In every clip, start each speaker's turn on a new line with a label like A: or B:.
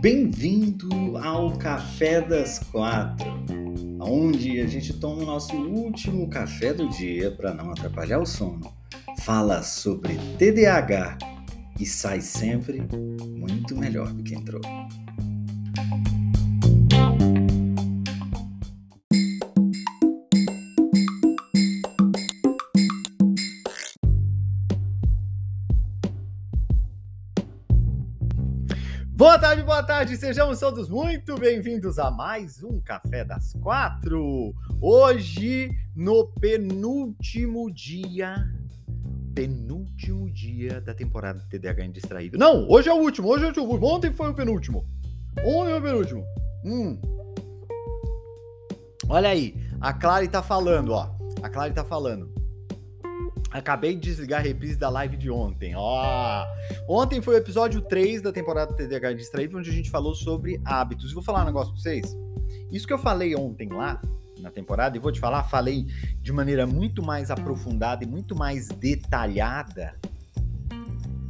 A: Bem-vindo ao Café das Quatro, onde a gente toma o nosso último café do dia para não atrapalhar o sono, fala sobre TDAH e sai sempre muito melhor do que entrou. Boa tarde, boa tarde, sejamos todos muito bem-vindos a mais um Café das Quatro. Hoje, no penúltimo dia, penúltimo dia da temporada de TDAH Indistraído. Não, hoje é o último, hoje é o último. Ontem foi o penúltimo. Ontem foi o penúltimo. Hum. Olha aí, a Clary tá falando, ó. A Clary tá falando. Acabei de desligar a reprise da live de ontem. Ó, ontem foi o episódio 3 da temporada TDAH Distraído, onde a gente falou sobre hábitos. E vou falar um negócio pra vocês. Isso que eu falei ontem lá na temporada, e vou te falar, falei de maneira muito mais aprofundada e muito mais detalhada.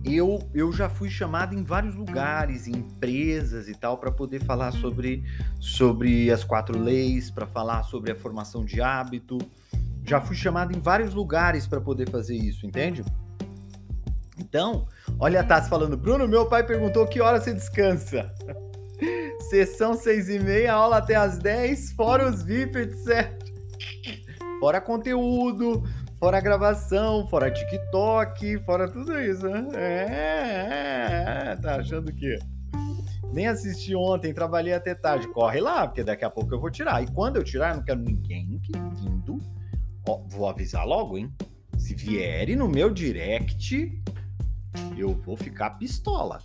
A: Eu, eu já fui chamado em vários lugares, em empresas e tal, para poder falar sobre, sobre as quatro leis, para falar sobre a formação de hábito já fui chamado em vários lugares para poder fazer isso, entende? Então, olha a Tassi falando, Bruno, meu pai perguntou que hora você descansa. Sessão seis e meia, aula até as 10, fora os VIP, etc. Fora conteúdo, fora gravação, fora TikTok, fora tudo isso, né? É, é, é, tá achando que nem assisti ontem, trabalhei até tarde. Corre lá, porque daqui a pouco eu vou tirar. E quando eu tirar, eu não quero ninguém vindo Ó, vou avisar logo, hein? Se vierem no meu direct, eu vou ficar pistola.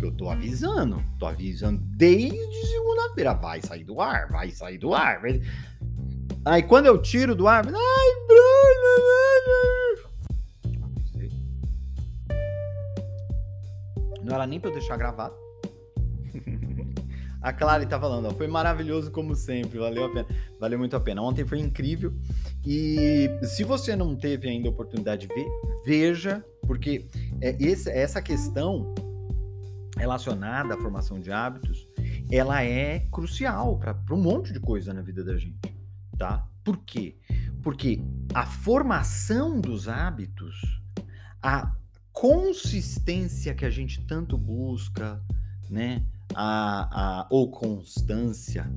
A: Eu tô avisando. Tô avisando desde segunda-feira. Vai sair do ar, vai sair do ar. Aí quando eu tiro do ar, ai, Bruno! Não era nem pra eu deixar gravado. A Clary tá falando, ó, foi maravilhoso como sempre, valeu a pena, valeu muito a pena. Ontem foi incrível e se você não teve ainda a oportunidade de ver, veja, porque é, esse, essa questão relacionada à formação de hábitos, ela é crucial para um monte de coisa na vida da gente, tá? Por quê? Porque a formação dos hábitos, a consistência que a gente tanto busca, né? A, a, ou constância,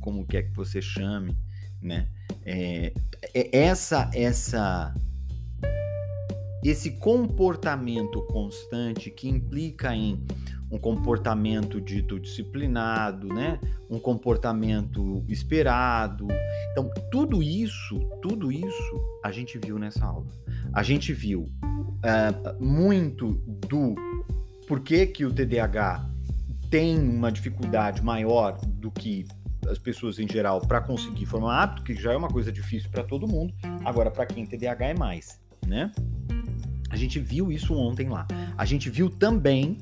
A: como quer que você chame, né? É, é, essa, essa, esse comportamento constante que implica em um comportamento dito disciplinado, né? Um comportamento esperado. Então, tudo isso, tudo isso a gente viu nessa aula. A gente viu uh, muito do porquê que o TDAH tem uma dificuldade maior do que as pessoas em geral para conseguir formar hábito, que já é uma coisa difícil para todo mundo. Agora, para quem TDAH é mais, né? A gente viu isso ontem lá. A gente viu também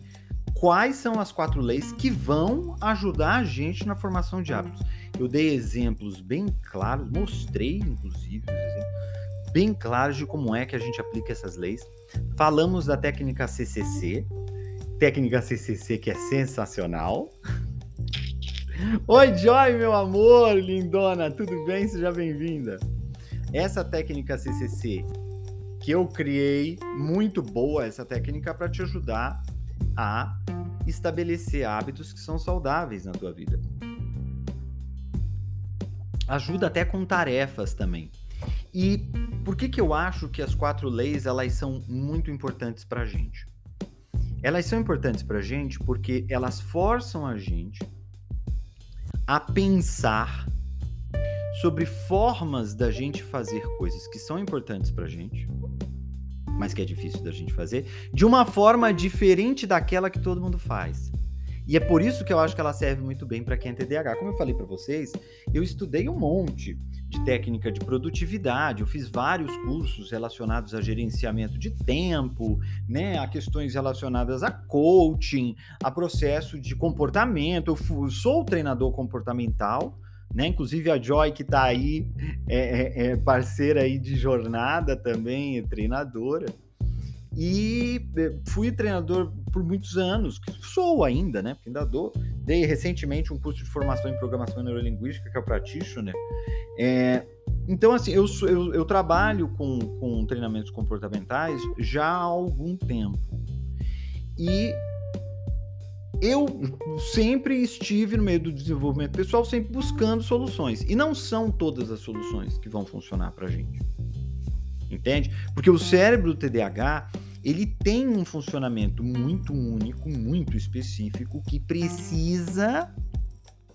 A: quais são as quatro leis que vão ajudar a gente na formação de hábitos. Eu dei exemplos bem claros, mostrei inclusive exemplos bem claros de como é que a gente aplica essas leis. Falamos da técnica CCC, técnica CCC que é sensacional. Oi, Joy, meu amor, lindona, tudo bem? Seja bem-vinda. Essa técnica CCC que eu criei, muito boa essa técnica para te ajudar a estabelecer hábitos que são saudáveis na tua vida. Ajuda até com tarefas também. E por que que eu acho que as quatro leis elas são muito importantes para a gente? Elas são importantes para a gente porque elas forçam a gente a pensar sobre formas da gente fazer coisas que são importantes para a gente, mas que é difícil da gente fazer, de uma forma diferente daquela que todo mundo faz. E é por isso que eu acho que ela serve muito bem para quem é TDAH. Como eu falei para vocês, eu estudei um monte de técnica de produtividade, eu fiz vários cursos relacionados a gerenciamento de tempo, né, a questões relacionadas a coaching, a processo de comportamento. Eu sou treinador comportamental, né? Inclusive a Joy que está aí é, é, é, parceira aí de jornada também, é treinadora. E eh, fui treinador por muitos anos, sou ainda, né? Porque ainda dou. Dei recentemente um curso de formação em programação neurolinguística, que é o Practitioner. É, então, assim, eu, eu, eu trabalho com, com treinamentos comportamentais já há algum tempo. E eu sempre estive no meio do desenvolvimento pessoal, sempre buscando soluções. E não são todas as soluções que vão funcionar para a gente. Entende? Porque o cérebro do TDAH ele tem um funcionamento muito único, muito específico, que precisa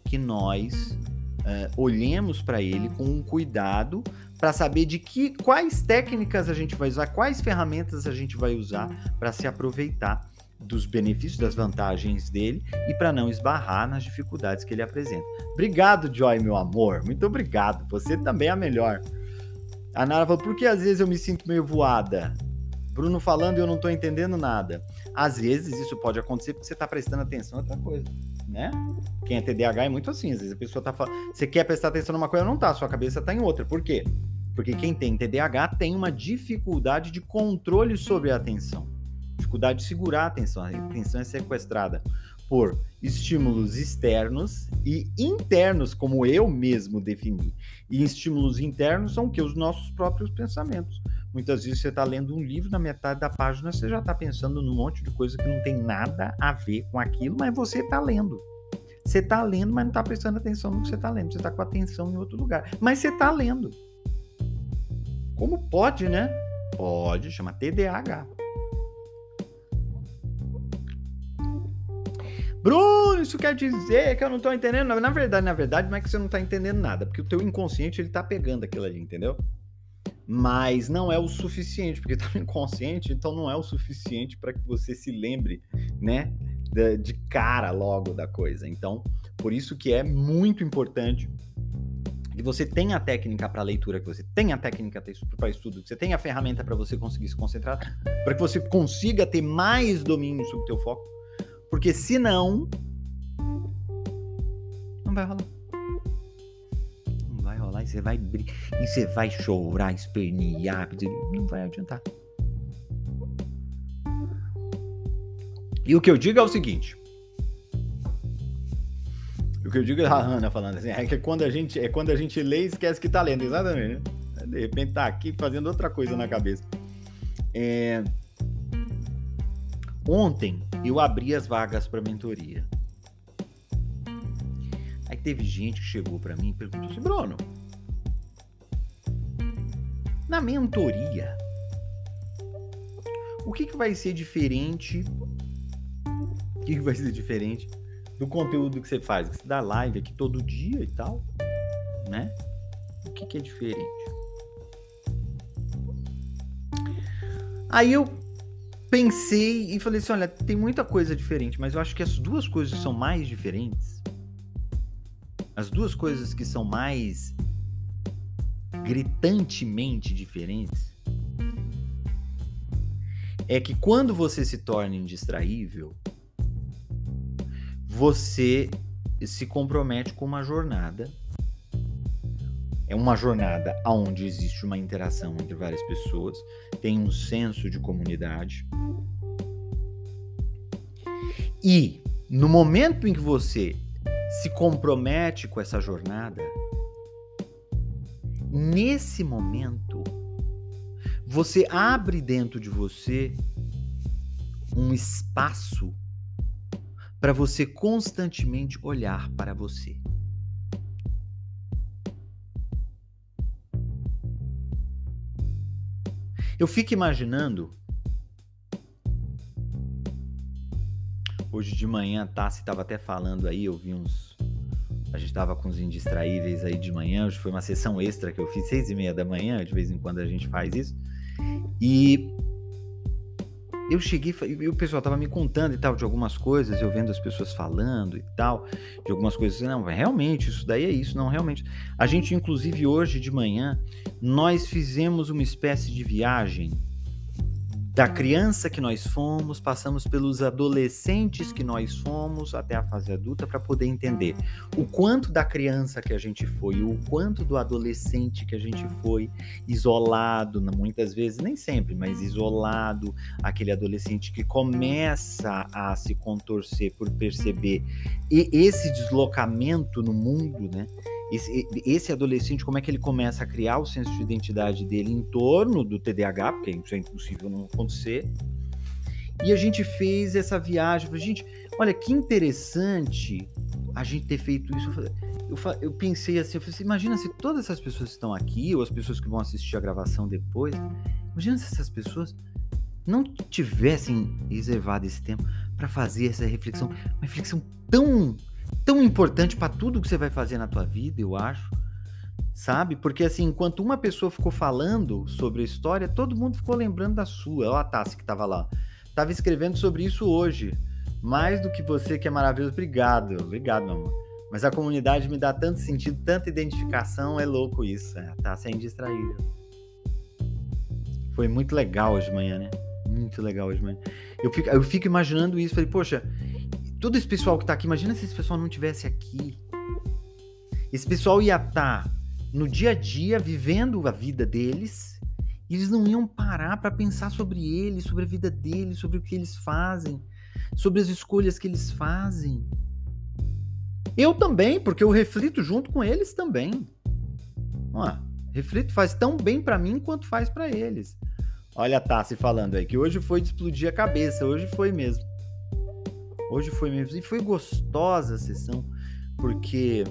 A: que nós uh, olhemos para ele com um cuidado para saber de que quais técnicas a gente vai usar, quais ferramentas a gente vai usar para se aproveitar dos benefícios, das vantagens dele e para não esbarrar nas dificuldades que ele apresenta. Obrigado, Joy, meu amor. Muito obrigado. Você também é a melhor. A Nara falou, por que às vezes eu me sinto meio voada? Bruno falando e eu não estou entendendo nada. Às vezes isso pode acontecer porque você está prestando atenção em outra coisa, né? Quem é TDAH é muito assim. Às vezes a pessoa está falando, você quer prestar atenção numa coisa, não tá, sua cabeça está em outra. Por quê? Porque quem tem TDAH tem uma dificuldade de controle sobre a atenção. Dificuldade de segurar a atenção. A atenção é sequestrada por estímulos externos e internos, como eu mesmo defini. E estímulos internos são o que? Os nossos próprios pensamentos. Muitas vezes você está lendo um livro, na metade da página você já está pensando num monte de coisa que não tem nada a ver com aquilo, mas você está lendo. Você está lendo, mas não está prestando atenção no que você está lendo. Você está com atenção em outro lugar. Mas você está lendo. Como pode, né? Pode, chama TDAH. Bruno, isso quer dizer que eu não estou entendendo. Na verdade, na verdade, não é que você não está entendendo nada, porque o teu inconsciente ele tá pegando aquilo ali, entendeu? Mas não é o suficiente, porque está inconsciente, então não é o suficiente para que você se lembre, né, de, de cara logo da coisa. Então, por isso que é muito importante que você tenha a técnica para leitura, que você tenha a técnica para estudo, que você tenha a ferramenta para você conseguir se concentrar, para que você consiga ter mais domínio sobre o teu foco porque senão. Não vai rolar. Não vai rolar e você vai. E você vai chorar, espernear. Não vai adiantar. E o que eu digo é o seguinte. O que eu digo é a Ana falando assim, é que quando a gente, é quando a gente lê esquece que tá lendo, exatamente. Né? De repente tá aqui fazendo outra coisa na cabeça. É, Ontem eu abri as vagas para mentoria. Aí teve gente que chegou para mim e perguntou assim: Bruno, na mentoria, o que, que vai ser diferente? O que, que vai ser diferente do conteúdo que você faz? Você dá live aqui todo dia e tal, né? O que, que é diferente? Aí eu pensei e falei assim: olha, tem muita coisa diferente, mas eu acho que as duas coisas que são mais diferentes, as duas coisas que são mais gritantemente diferentes, é que quando você se torna indistraível, você se compromete com uma jornada. É uma jornada onde existe uma interação entre várias pessoas, tem um senso de comunidade, e no momento em que você se compromete com essa jornada, nesse momento, você abre dentro de você um espaço para você constantemente olhar para você. Eu fico imaginando Hoje de manhã, Tassi estava até falando aí, eu vi uns. A gente estava com os indistraíveis aí de manhã. Hoje foi uma sessão extra que eu fiz, seis e meia da manhã. De vez em quando a gente faz isso. E eu cheguei e o pessoal tava me contando e tal de algumas coisas, eu vendo as pessoas falando e tal, de algumas coisas. Não, realmente, isso daí é isso, não, realmente. A gente, inclusive, hoje de manhã, nós fizemos uma espécie de viagem da criança que nós fomos, passamos pelos adolescentes que nós fomos até a fase adulta para poder entender o quanto da criança que a gente foi, o quanto do adolescente que a gente foi, isolado, muitas vezes, nem sempre, mas isolado, aquele adolescente que começa a se contorcer por perceber e esse deslocamento no mundo, né? Esse, esse, adolescente, como é que ele começa a criar o senso de identidade dele em torno do TDAH, porque isso é impossível não acontecer. E a gente fez essa viagem. Gente, olha que interessante a gente ter feito isso. Eu, eu pensei assim, eu falei assim, imagina se todas essas pessoas que estão aqui, ou as pessoas que vão assistir a gravação depois, imagina se essas pessoas não tivessem reservado esse tempo para fazer essa reflexão, uma reflexão tão tão importante para tudo que você vai fazer na tua vida, eu acho. Sabe? Porque assim, enquanto uma pessoa ficou falando sobre a história, todo mundo ficou lembrando da sua. Olha a Tassi que tava lá. Tava escrevendo sobre isso hoje. Mais do que você, que é maravilhoso. Obrigado. Obrigado, meu amor. Mas a comunidade me dá tanto sentido, tanta identificação, é louco isso. É, tá sem distraído. Foi muito legal hoje de manhã, né? Muito legal hoje de manhã. Eu fico, eu fico imaginando isso, falei, poxa, todo esse pessoal que tá aqui, imagina se esse pessoal não tivesse aqui. Esse pessoal ia estar tá no dia a dia vivendo a vida deles, e eles não iam parar para pensar sobre eles, sobre a vida deles, sobre o que eles fazem, sobre as escolhas que eles fazem. Eu também, porque eu reflito junto com eles também. Ó, reflito faz tão bem para mim quanto faz para eles. Olha a Tassi falando aí que hoje foi de explodir a cabeça, hoje foi mesmo. Hoje foi. E foi gostosa a sessão, porque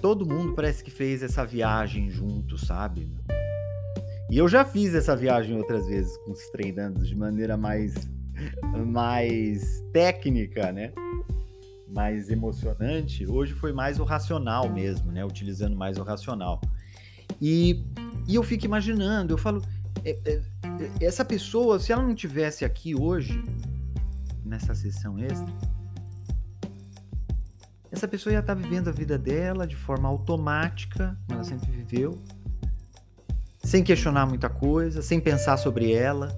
A: todo mundo parece que fez essa viagem junto, sabe? E eu já fiz essa viagem outras vezes com os treinandos de maneira mais, mais técnica, né? Mais emocionante. Hoje foi mais o racional mesmo, né? Utilizando mais o racional. E, e eu fico imaginando, eu falo, é, é, essa pessoa, se ela não tivesse aqui hoje, nessa sessão extra, essa pessoa ia estar vivendo a vida dela de forma automática, como ela sempre viveu, sem questionar muita coisa, sem pensar sobre ela.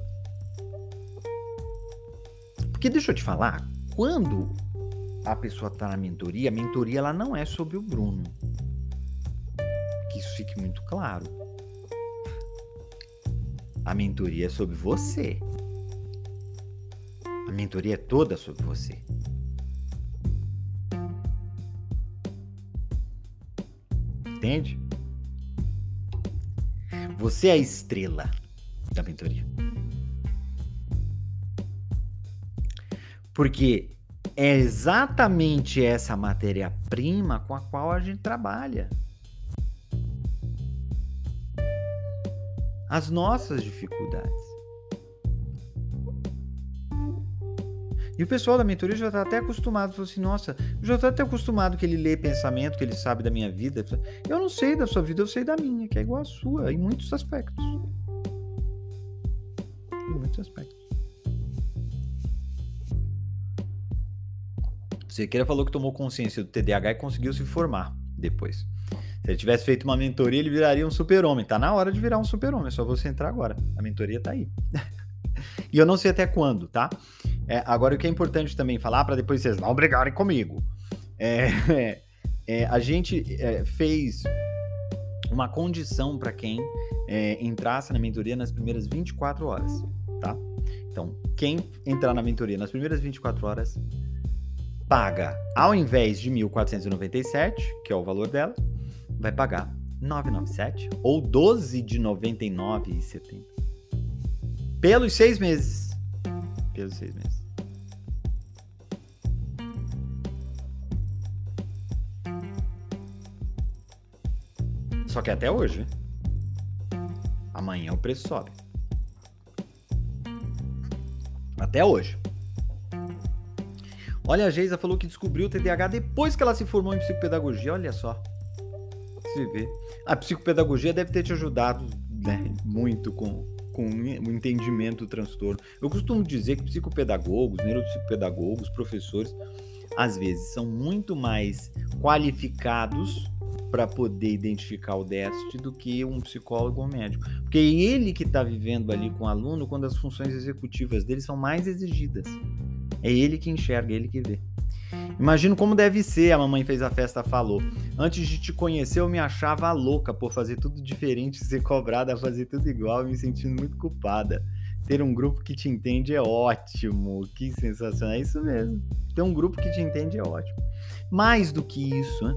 A: Porque deixa eu te falar, quando a pessoa está na mentoria, a mentoria ela não é sobre o Bruno. Que isso fique muito claro. A mentoria é sobre você. A mentoria é toda sobre você. Entende? Você é a estrela da mentoria. Porque é exatamente essa matéria-prima com a qual a gente trabalha. As nossas dificuldades. E o pessoal da mentoria já está até acostumado, falou assim, nossa, já está até acostumado que ele lê pensamento, que ele sabe da minha vida. Eu não sei da sua vida, eu sei da minha, que é igual à sua, em muitos aspectos. Em muitos aspectos. Sequeira falou que tomou consciência do TDAH e conseguiu se formar depois. Se ele tivesse feito uma mentoria, ele viraria um super-homem. Tá na hora de virar um super-homem, é só você entrar agora. A mentoria tá aí. e eu não sei até quando, tá? É, agora, o que é importante também falar, para depois vocês não brigarem comigo, é, é a gente é, fez uma condição para quem é, entrasse na mentoria nas primeiras 24 horas, tá? Então, quem entrar na mentoria nas primeiras 24 horas paga, ao invés de 1.497, que é o valor dela, vai pagar 997 ou 12 de 99,70 pelos seis meses. Pelos seis meses. Só que até hoje. Amanhã o preço sobe. Até hoje. Olha, a Geisa falou que descobriu o TDAH depois que ela se formou em psicopedagogia. Olha só. Se vê. A psicopedagogia deve ter te ajudado né, muito com, com o entendimento do transtorno. Eu costumo dizer que psicopedagogos, neuropsicopedagogos, professores, às vezes são muito mais qualificados para poder identificar o déficit do que um psicólogo ou médico. Porque é ele que está vivendo ali com o aluno quando as funções executivas dele são mais exigidas. É ele que enxerga, é ele que vê. Imagino como deve ser, a mamãe fez a festa, falou. Antes de te conhecer, eu me achava louca por fazer tudo diferente, ser cobrada a fazer tudo igual, me sentindo muito culpada. Ter um grupo que te entende é ótimo. Que sensacional. É isso mesmo. Ter um grupo que te entende é ótimo. Mais do que isso, né?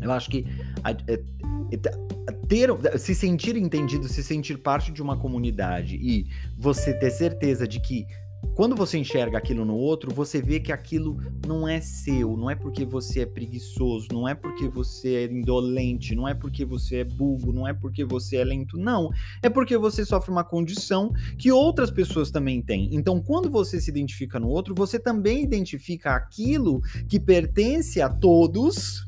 A: Eu acho que a, a, a, ter, se sentir entendido, se sentir parte de uma comunidade e você ter certeza de que quando você enxerga aquilo no outro, você vê que aquilo não é seu, não é porque você é preguiçoso, não é porque você é indolente, não é porque você é burro, não é porque você é lento, não. É porque você sofre uma condição que outras pessoas também têm. Então, quando você se identifica no outro, você também identifica aquilo que pertence a todos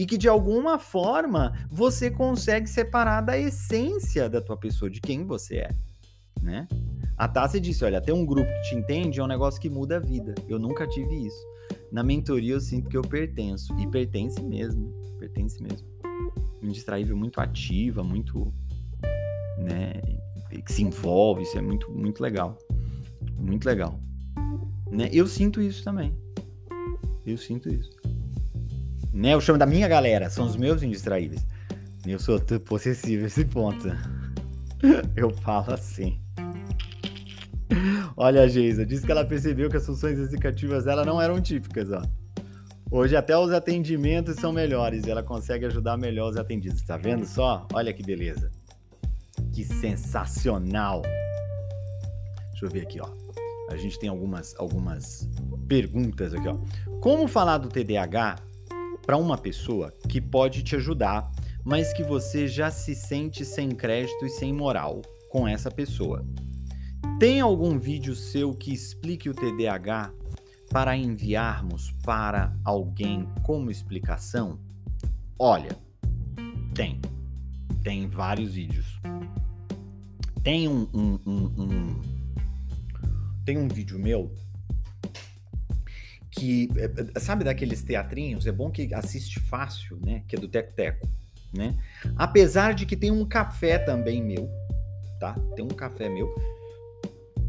A: e que de alguma forma você consegue separar da essência da tua pessoa, de quem você é, né? A Tassi disse: olha, ter um grupo que te entende é um negócio que muda a vida. Eu nunca tive isso. Na mentoria eu sinto que eu pertenço. E pertence mesmo. Pertence mesmo. Indistraível muito ativa, muito. né? Que se envolve. Isso é muito, muito legal. Muito legal. Né? Eu sinto isso também. Eu sinto isso. Né? Eu chamo da minha galera, são os meus indistraíveis. Eu sou possessivo esse ponto. Eu falo assim. Olha a Geisa, disse que ela percebeu que as funções executivas dela não eram típicas, ó. Hoje até os atendimentos são melhores e ela consegue ajudar melhor os atendidos. Tá vendo só? Olha que beleza. Que sensacional. Deixa eu ver aqui, ó. A gente tem algumas, algumas perguntas aqui, ó. Como falar do TDAH para uma pessoa que pode te ajudar, mas que você já se sente sem crédito e sem moral com essa pessoa? Tem algum vídeo seu que explique o TDAH para enviarmos para alguém como explicação? Olha, tem. Tem vários vídeos. Tem um, um, um, um tem um vídeo meu que é, é, sabe daqueles teatrinhos? É bom que assiste fácil, né? Que é do Teco Teco, né? Apesar de que tem um café também meu, tá? Tem um café meu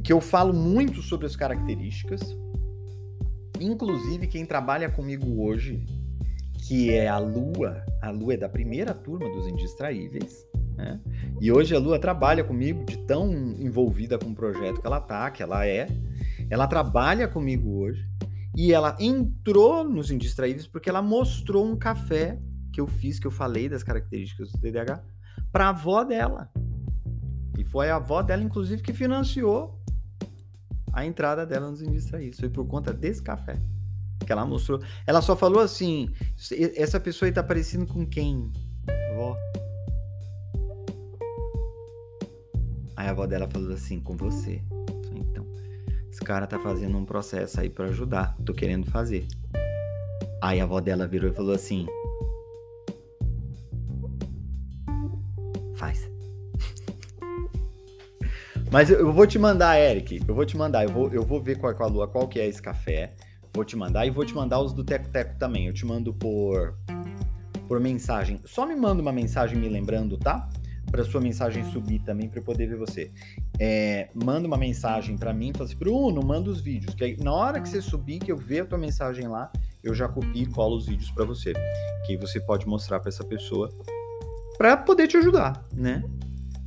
A: que eu falo muito sobre as características. Inclusive, quem trabalha comigo hoje, que é a Lua, a Lua é da primeira turma dos Indistraíveis, né? E hoje a Lua trabalha comigo, de tão envolvida com o projeto que ela tá, que ela é. Ela trabalha comigo hoje e ela entrou nos Indistraíveis porque ela mostrou um café que eu fiz, que eu falei das características do TDAH, para a avó dela. E foi a avó dela, inclusive, que financiou a entrada dela nos Indistraídos. Foi por conta desse café. Que ela mostrou. Ela só falou assim: essa pessoa aí tá parecendo com quem? Vó. Aí a avó dela falou assim: com você. Esse cara tá fazendo um processo aí para ajudar. Tô querendo fazer. Aí a avó dela virou e falou assim: Mas eu vou te mandar, Eric. Eu vou te mandar. Eu vou, eu vou ver com a, com a Lua qual que é esse café. Vou te mandar e vou te mandar os do Teco Teco também. Eu te mando por por mensagem. Só me manda uma mensagem me lembrando, tá? Para sua mensagem subir também para eu poder ver você. É, manda uma mensagem para mim, fala assim, Bruno, manda os vídeos. Que aí, na hora que você subir, que eu ver a tua mensagem lá, eu já copio e colo os vídeos para você. Que você pode mostrar para essa pessoa para poder te ajudar, né?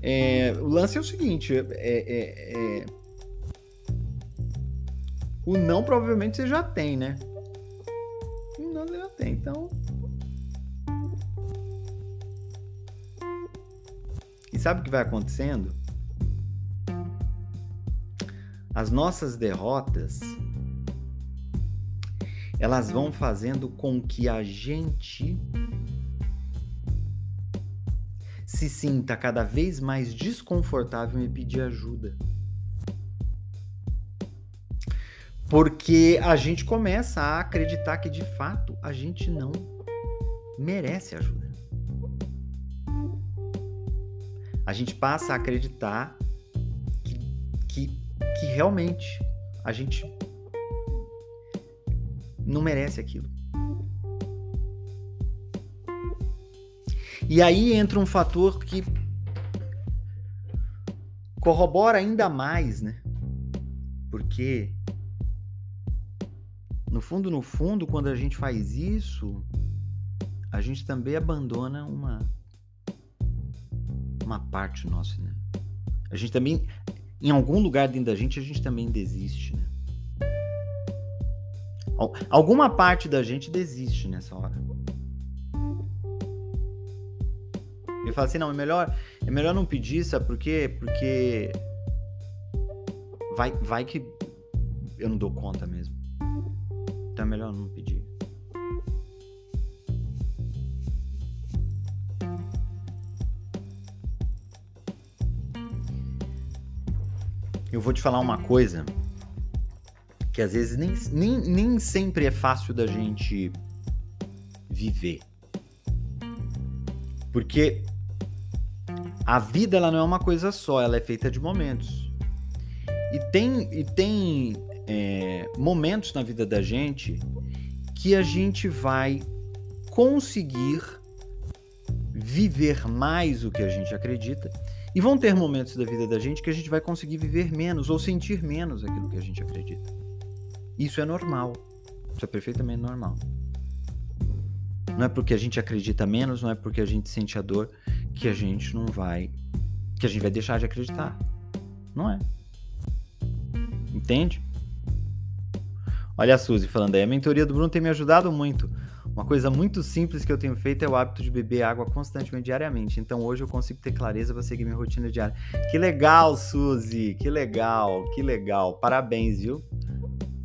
A: É, o lance é o seguinte: é, é, é, o não provavelmente você já tem, né? O não você já tem, então. E sabe o que vai acontecendo? As nossas derrotas elas vão fazendo com que a gente se sinta cada vez mais desconfortável em pedir ajuda. Porque a gente começa a acreditar que de fato a gente não merece ajuda. A gente passa a acreditar que, que, que realmente a gente não merece aquilo. E aí entra um fator que corrobora ainda mais, né? Porque no fundo, no fundo, quando a gente faz isso, a gente também abandona uma uma parte nossa, né? A gente também em algum lugar dentro da gente a gente também desiste, né? Alguma parte da gente desiste nessa hora. Eu falo assim, não, é melhor, é melhor não pedir, sabe por quê? Porque vai, vai que eu não dou conta mesmo. Então é melhor não pedir. Eu vou te falar uma coisa que às vezes nem, nem, nem sempre é fácil da gente viver. Porque a vida ela não é uma coisa só, ela é feita de momentos. E tem, e tem é, momentos na vida da gente que a gente vai conseguir viver mais o que a gente acredita. E vão ter momentos da vida da gente que a gente vai conseguir viver menos ou sentir menos aquilo que a gente acredita. Isso é normal. Isso é perfeitamente normal. Não é porque a gente acredita menos, não é porque a gente sente a dor que a gente não vai. que a gente vai deixar de acreditar. Não é. Entende? Olha a Suzy falando aí. A mentoria do Bruno tem me ajudado muito. Uma coisa muito simples que eu tenho feito é o hábito de beber água constantemente, diariamente. Então hoje eu consigo ter clareza para seguir minha rotina diária. Que legal, Suzy! Que legal, que legal. Parabéns, viu?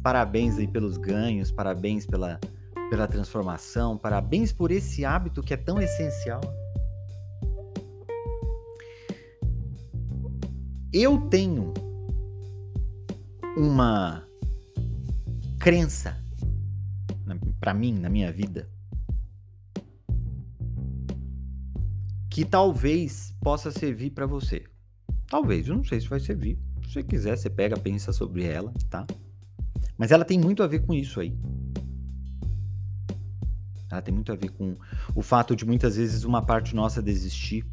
A: Parabéns aí pelos ganhos, parabéns pela, pela transformação, parabéns por esse hábito que é tão essencial. Eu tenho uma crença para mim na minha vida que talvez possa servir para você. Talvez, eu não sei se vai servir. Se você quiser, você pega, pensa sobre ela, tá? Mas ela tem muito a ver com isso aí. Ela tem muito a ver com o fato de muitas vezes uma parte nossa desistir.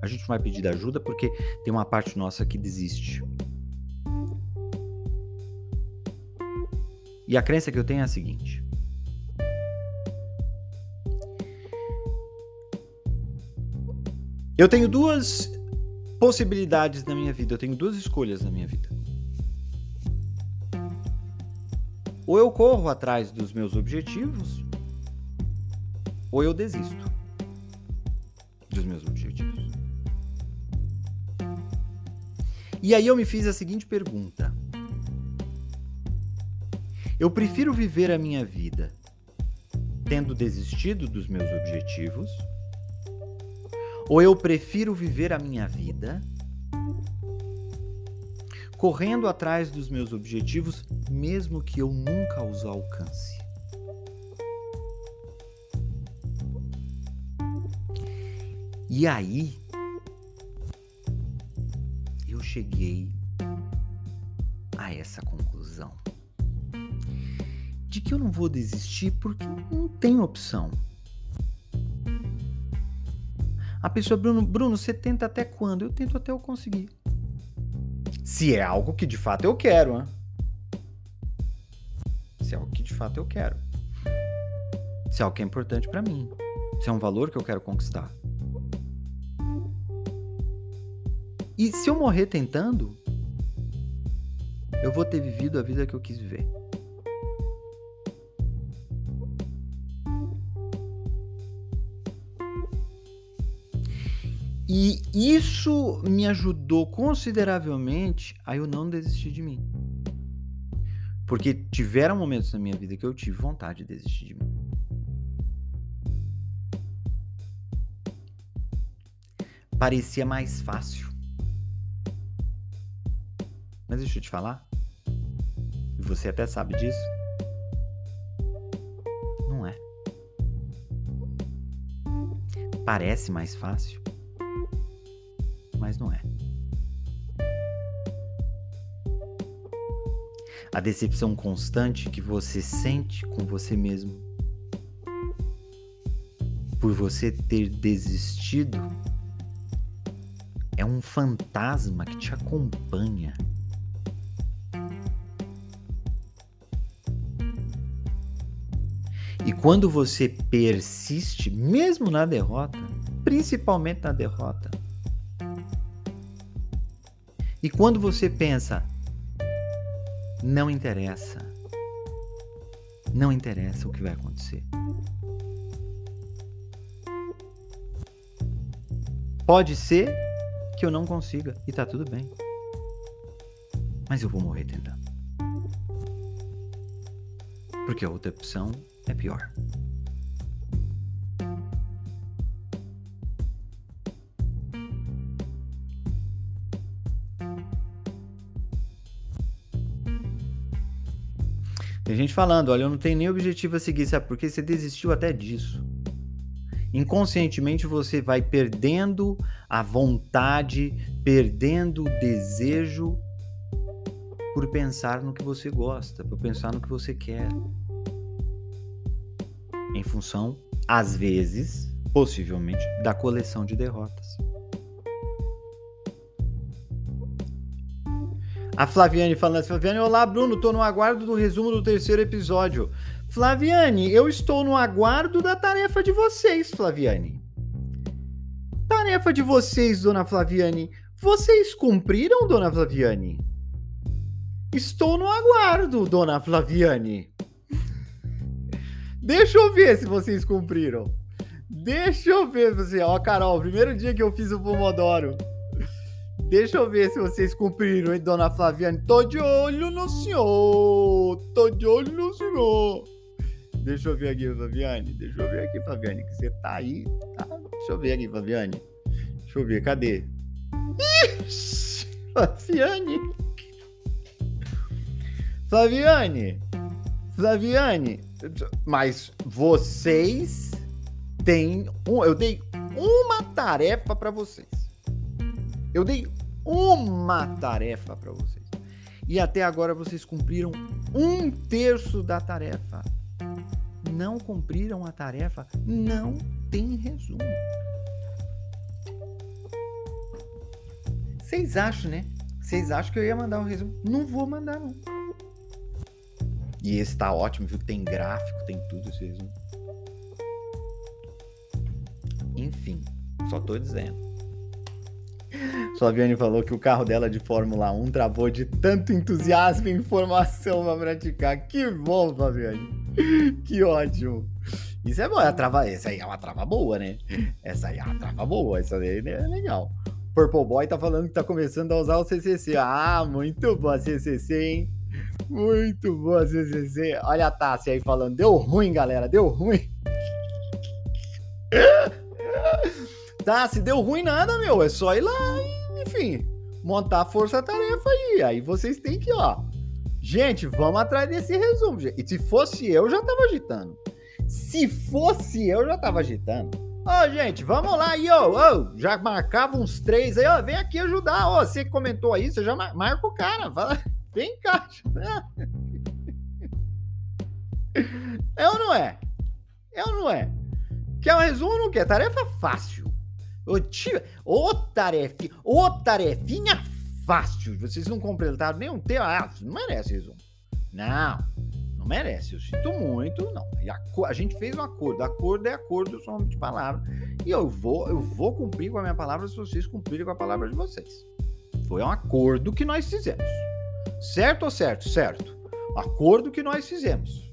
A: A gente não vai pedir ajuda porque tem uma parte nossa que desiste. E a crença que eu tenho é a seguinte: Eu tenho duas possibilidades na minha vida, eu tenho duas escolhas na minha vida. Ou eu corro atrás dos meus objetivos, ou eu desisto dos meus objetivos. E aí eu me fiz a seguinte pergunta: Eu prefiro viver a minha vida tendo desistido dos meus objetivos, ou eu prefiro viver a minha vida correndo atrás dos meus objetivos, mesmo que eu nunca os alcance. E aí, eu cheguei a essa de que eu não vou desistir porque não tem opção. A pessoa, Bruno, Bruno, você tenta até quando? Eu tento até eu conseguir. Se é algo que de fato eu quero, hein? Se é algo que de fato eu quero. Se é algo que é importante para mim. Se é um valor que eu quero conquistar. E se eu morrer tentando, eu vou ter vivido a vida que eu quis viver. E isso me ajudou consideravelmente a eu não desistir de mim. Porque tiveram momentos na minha vida que eu tive vontade de desistir de mim. Parecia mais fácil. Mas deixa eu te falar. E você até sabe disso. Não é. Parece mais fácil mas não é. A decepção constante que você sente com você mesmo por você ter desistido é um fantasma que te acompanha. E quando você persiste, mesmo na derrota, principalmente na derrota, e quando você pensa, não interessa, não interessa o que vai acontecer. Pode ser que eu não consiga e tá tudo bem. Mas eu vou morrer tentando. Porque a outra opção é pior. Gente falando, olha, eu não tenho nem objetivo a seguir, sabe? Porque você desistiu até disso inconscientemente você vai perdendo a vontade, perdendo o desejo por pensar no que você gosta, por pensar no que você quer. Em função, às vezes, possivelmente, da coleção de derrotas. A Flaviane falando assim, Flaviane, olá Bruno, tô no aguardo do resumo do terceiro episódio. Flaviane, eu estou no aguardo da tarefa de vocês, Flaviane. Tarefa de vocês, dona Flaviane. Vocês cumpriram, dona Flaviane? Estou no aguardo, dona Flaviane. Deixa eu ver se vocês cumpriram. Deixa eu ver você. Ó, Carol, primeiro dia que eu fiz o Pomodoro. Deixa eu ver se vocês cumpriram, hein, dona Flaviane. Tô de olho no senhor. Tô de olho no senhor. Deixa eu ver aqui, Fabiane. Deixa eu ver aqui, Fabiane, que você tá aí. Tá? Deixa eu ver aqui, Fabiane. Deixa eu ver, cadê? Ixi, Flaviane. Flaviane. Flaviane. Mas vocês têm. Um, eu dei uma tarefa para vocês. Eu dei uma tarefa para vocês. E até agora vocês cumpriram um terço da tarefa não cumpriram a tarefa, não tem resumo. Vocês acham, né? Vocês acham que eu ia mandar um resumo? Não vou mandar, não. E esse tá ótimo, viu? Tem gráfico, tem tudo esse resumo. Enfim, só tô dizendo. Flaviane falou que o carro dela de Fórmula 1 travou de tanto entusiasmo e informação pra praticar. Que bom, Flaviane. que ótimo. Isso é bom, é trava, essa aí é uma trava boa, né? Essa aí é uma trava boa, essa aí é legal. Purple Boy tá falando que tá começando a usar o CCC. Ah, muito bom a CCC, hein? Muito boa CCC. Olha a Tassi aí falando. Deu ruim, galera, deu ruim. Tassi, deu ruim nada, meu. É só ir lá enfim, montar a força-tarefa aí. Aí vocês têm que, ó, Gente, vamos atrás desse resumo. Gente. E se fosse eu, já tava agitando. Se fosse eu, já tava agitando. Ô, oh, gente, vamos lá aí, ô, oh, já marcava uns três aí, ó, vem aqui ajudar, ó, você que comentou aí, você já marca o cara, fala, vem cá. É ou não é? É ou não é? Quer um resumo ou não quer? Tarefa fácil. Ô, tio, ô tarefa, ô tarefinha fácil. Vocês não completaram nenhum tema. Ah, não merece resumo. Não, não merece. Eu sinto muito, não. A, a, gente fez um acordo. Acordo é acordo, somente de palavra. E eu vou, eu vou cumprir com a minha palavra se vocês cumprirem com a palavra de vocês. Foi um acordo que nós fizemos. Certo ou certo? Certo. Acordo que nós fizemos.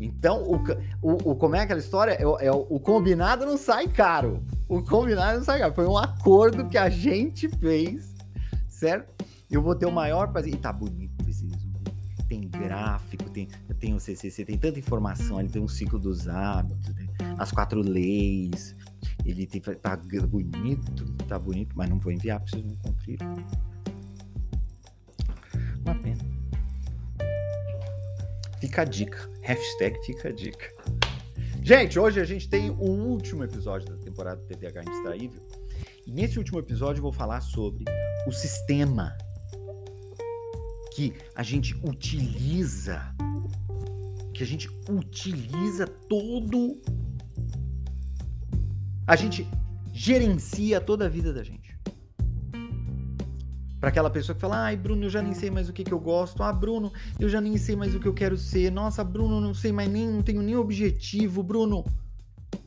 A: Então, o, o, o, como é aquela história? É, é, o combinado não sai caro. O combinado não sai. Foi um acordo que a gente fez certo? Eu vou ter o maior prazer. E tá bonito esse resumo. Tem gráfico, tem, tem o CCC, tem tanta informação, ele tem um ciclo dos hábitos, as quatro leis. Ele tem, tá bonito, tá bonito, mas não vou enviar porque vocês não cumpriram. Uma pena. Fica a dica. Hashtag fica a dica. Gente, hoje a gente tem o último episódio da temporada do TDAH Indistraível. E nesse último episódio eu vou falar sobre o sistema que a gente utiliza, que a gente utiliza todo A gente gerencia toda a vida da gente. Para aquela pessoa que fala, ai, Bruno, eu já nem sei mais o que, que eu gosto. Ah, Bruno, eu já nem sei mais o que eu quero ser. Nossa, Bruno, não sei mais nem, não tenho nem objetivo. Bruno,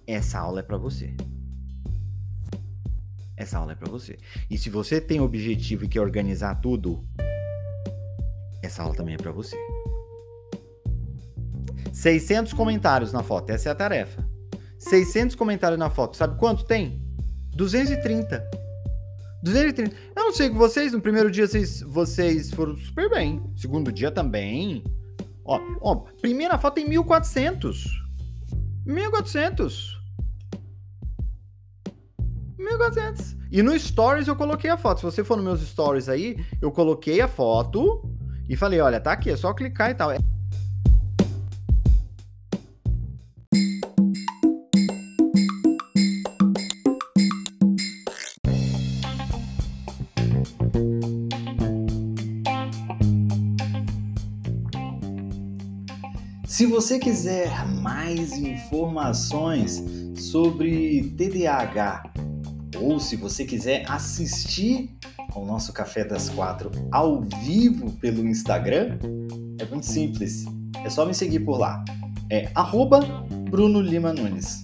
A: essa aula é para você. Essa aula é para você. E se você tem objetivo e quer organizar tudo, essa aula também é para você. 600 comentários na foto, essa é a tarefa. 600 comentários na foto, sabe quanto tem? 230. 230. Não sei com vocês, no primeiro dia vocês, vocês foram super bem. Segundo dia também. Ó, ó, primeira foto tem 1400. 1400. 1400. E no Stories eu coloquei a foto. Se você for nos meus Stories aí, eu coloquei a foto e falei: olha, tá aqui, é só clicar e tal. Você quiser mais informações sobre TDAH ou se você quiser assistir ao nosso Café das Quatro ao vivo pelo Instagram, é muito simples. É só me seguir por lá. É arroba Bruno Lima Nunes.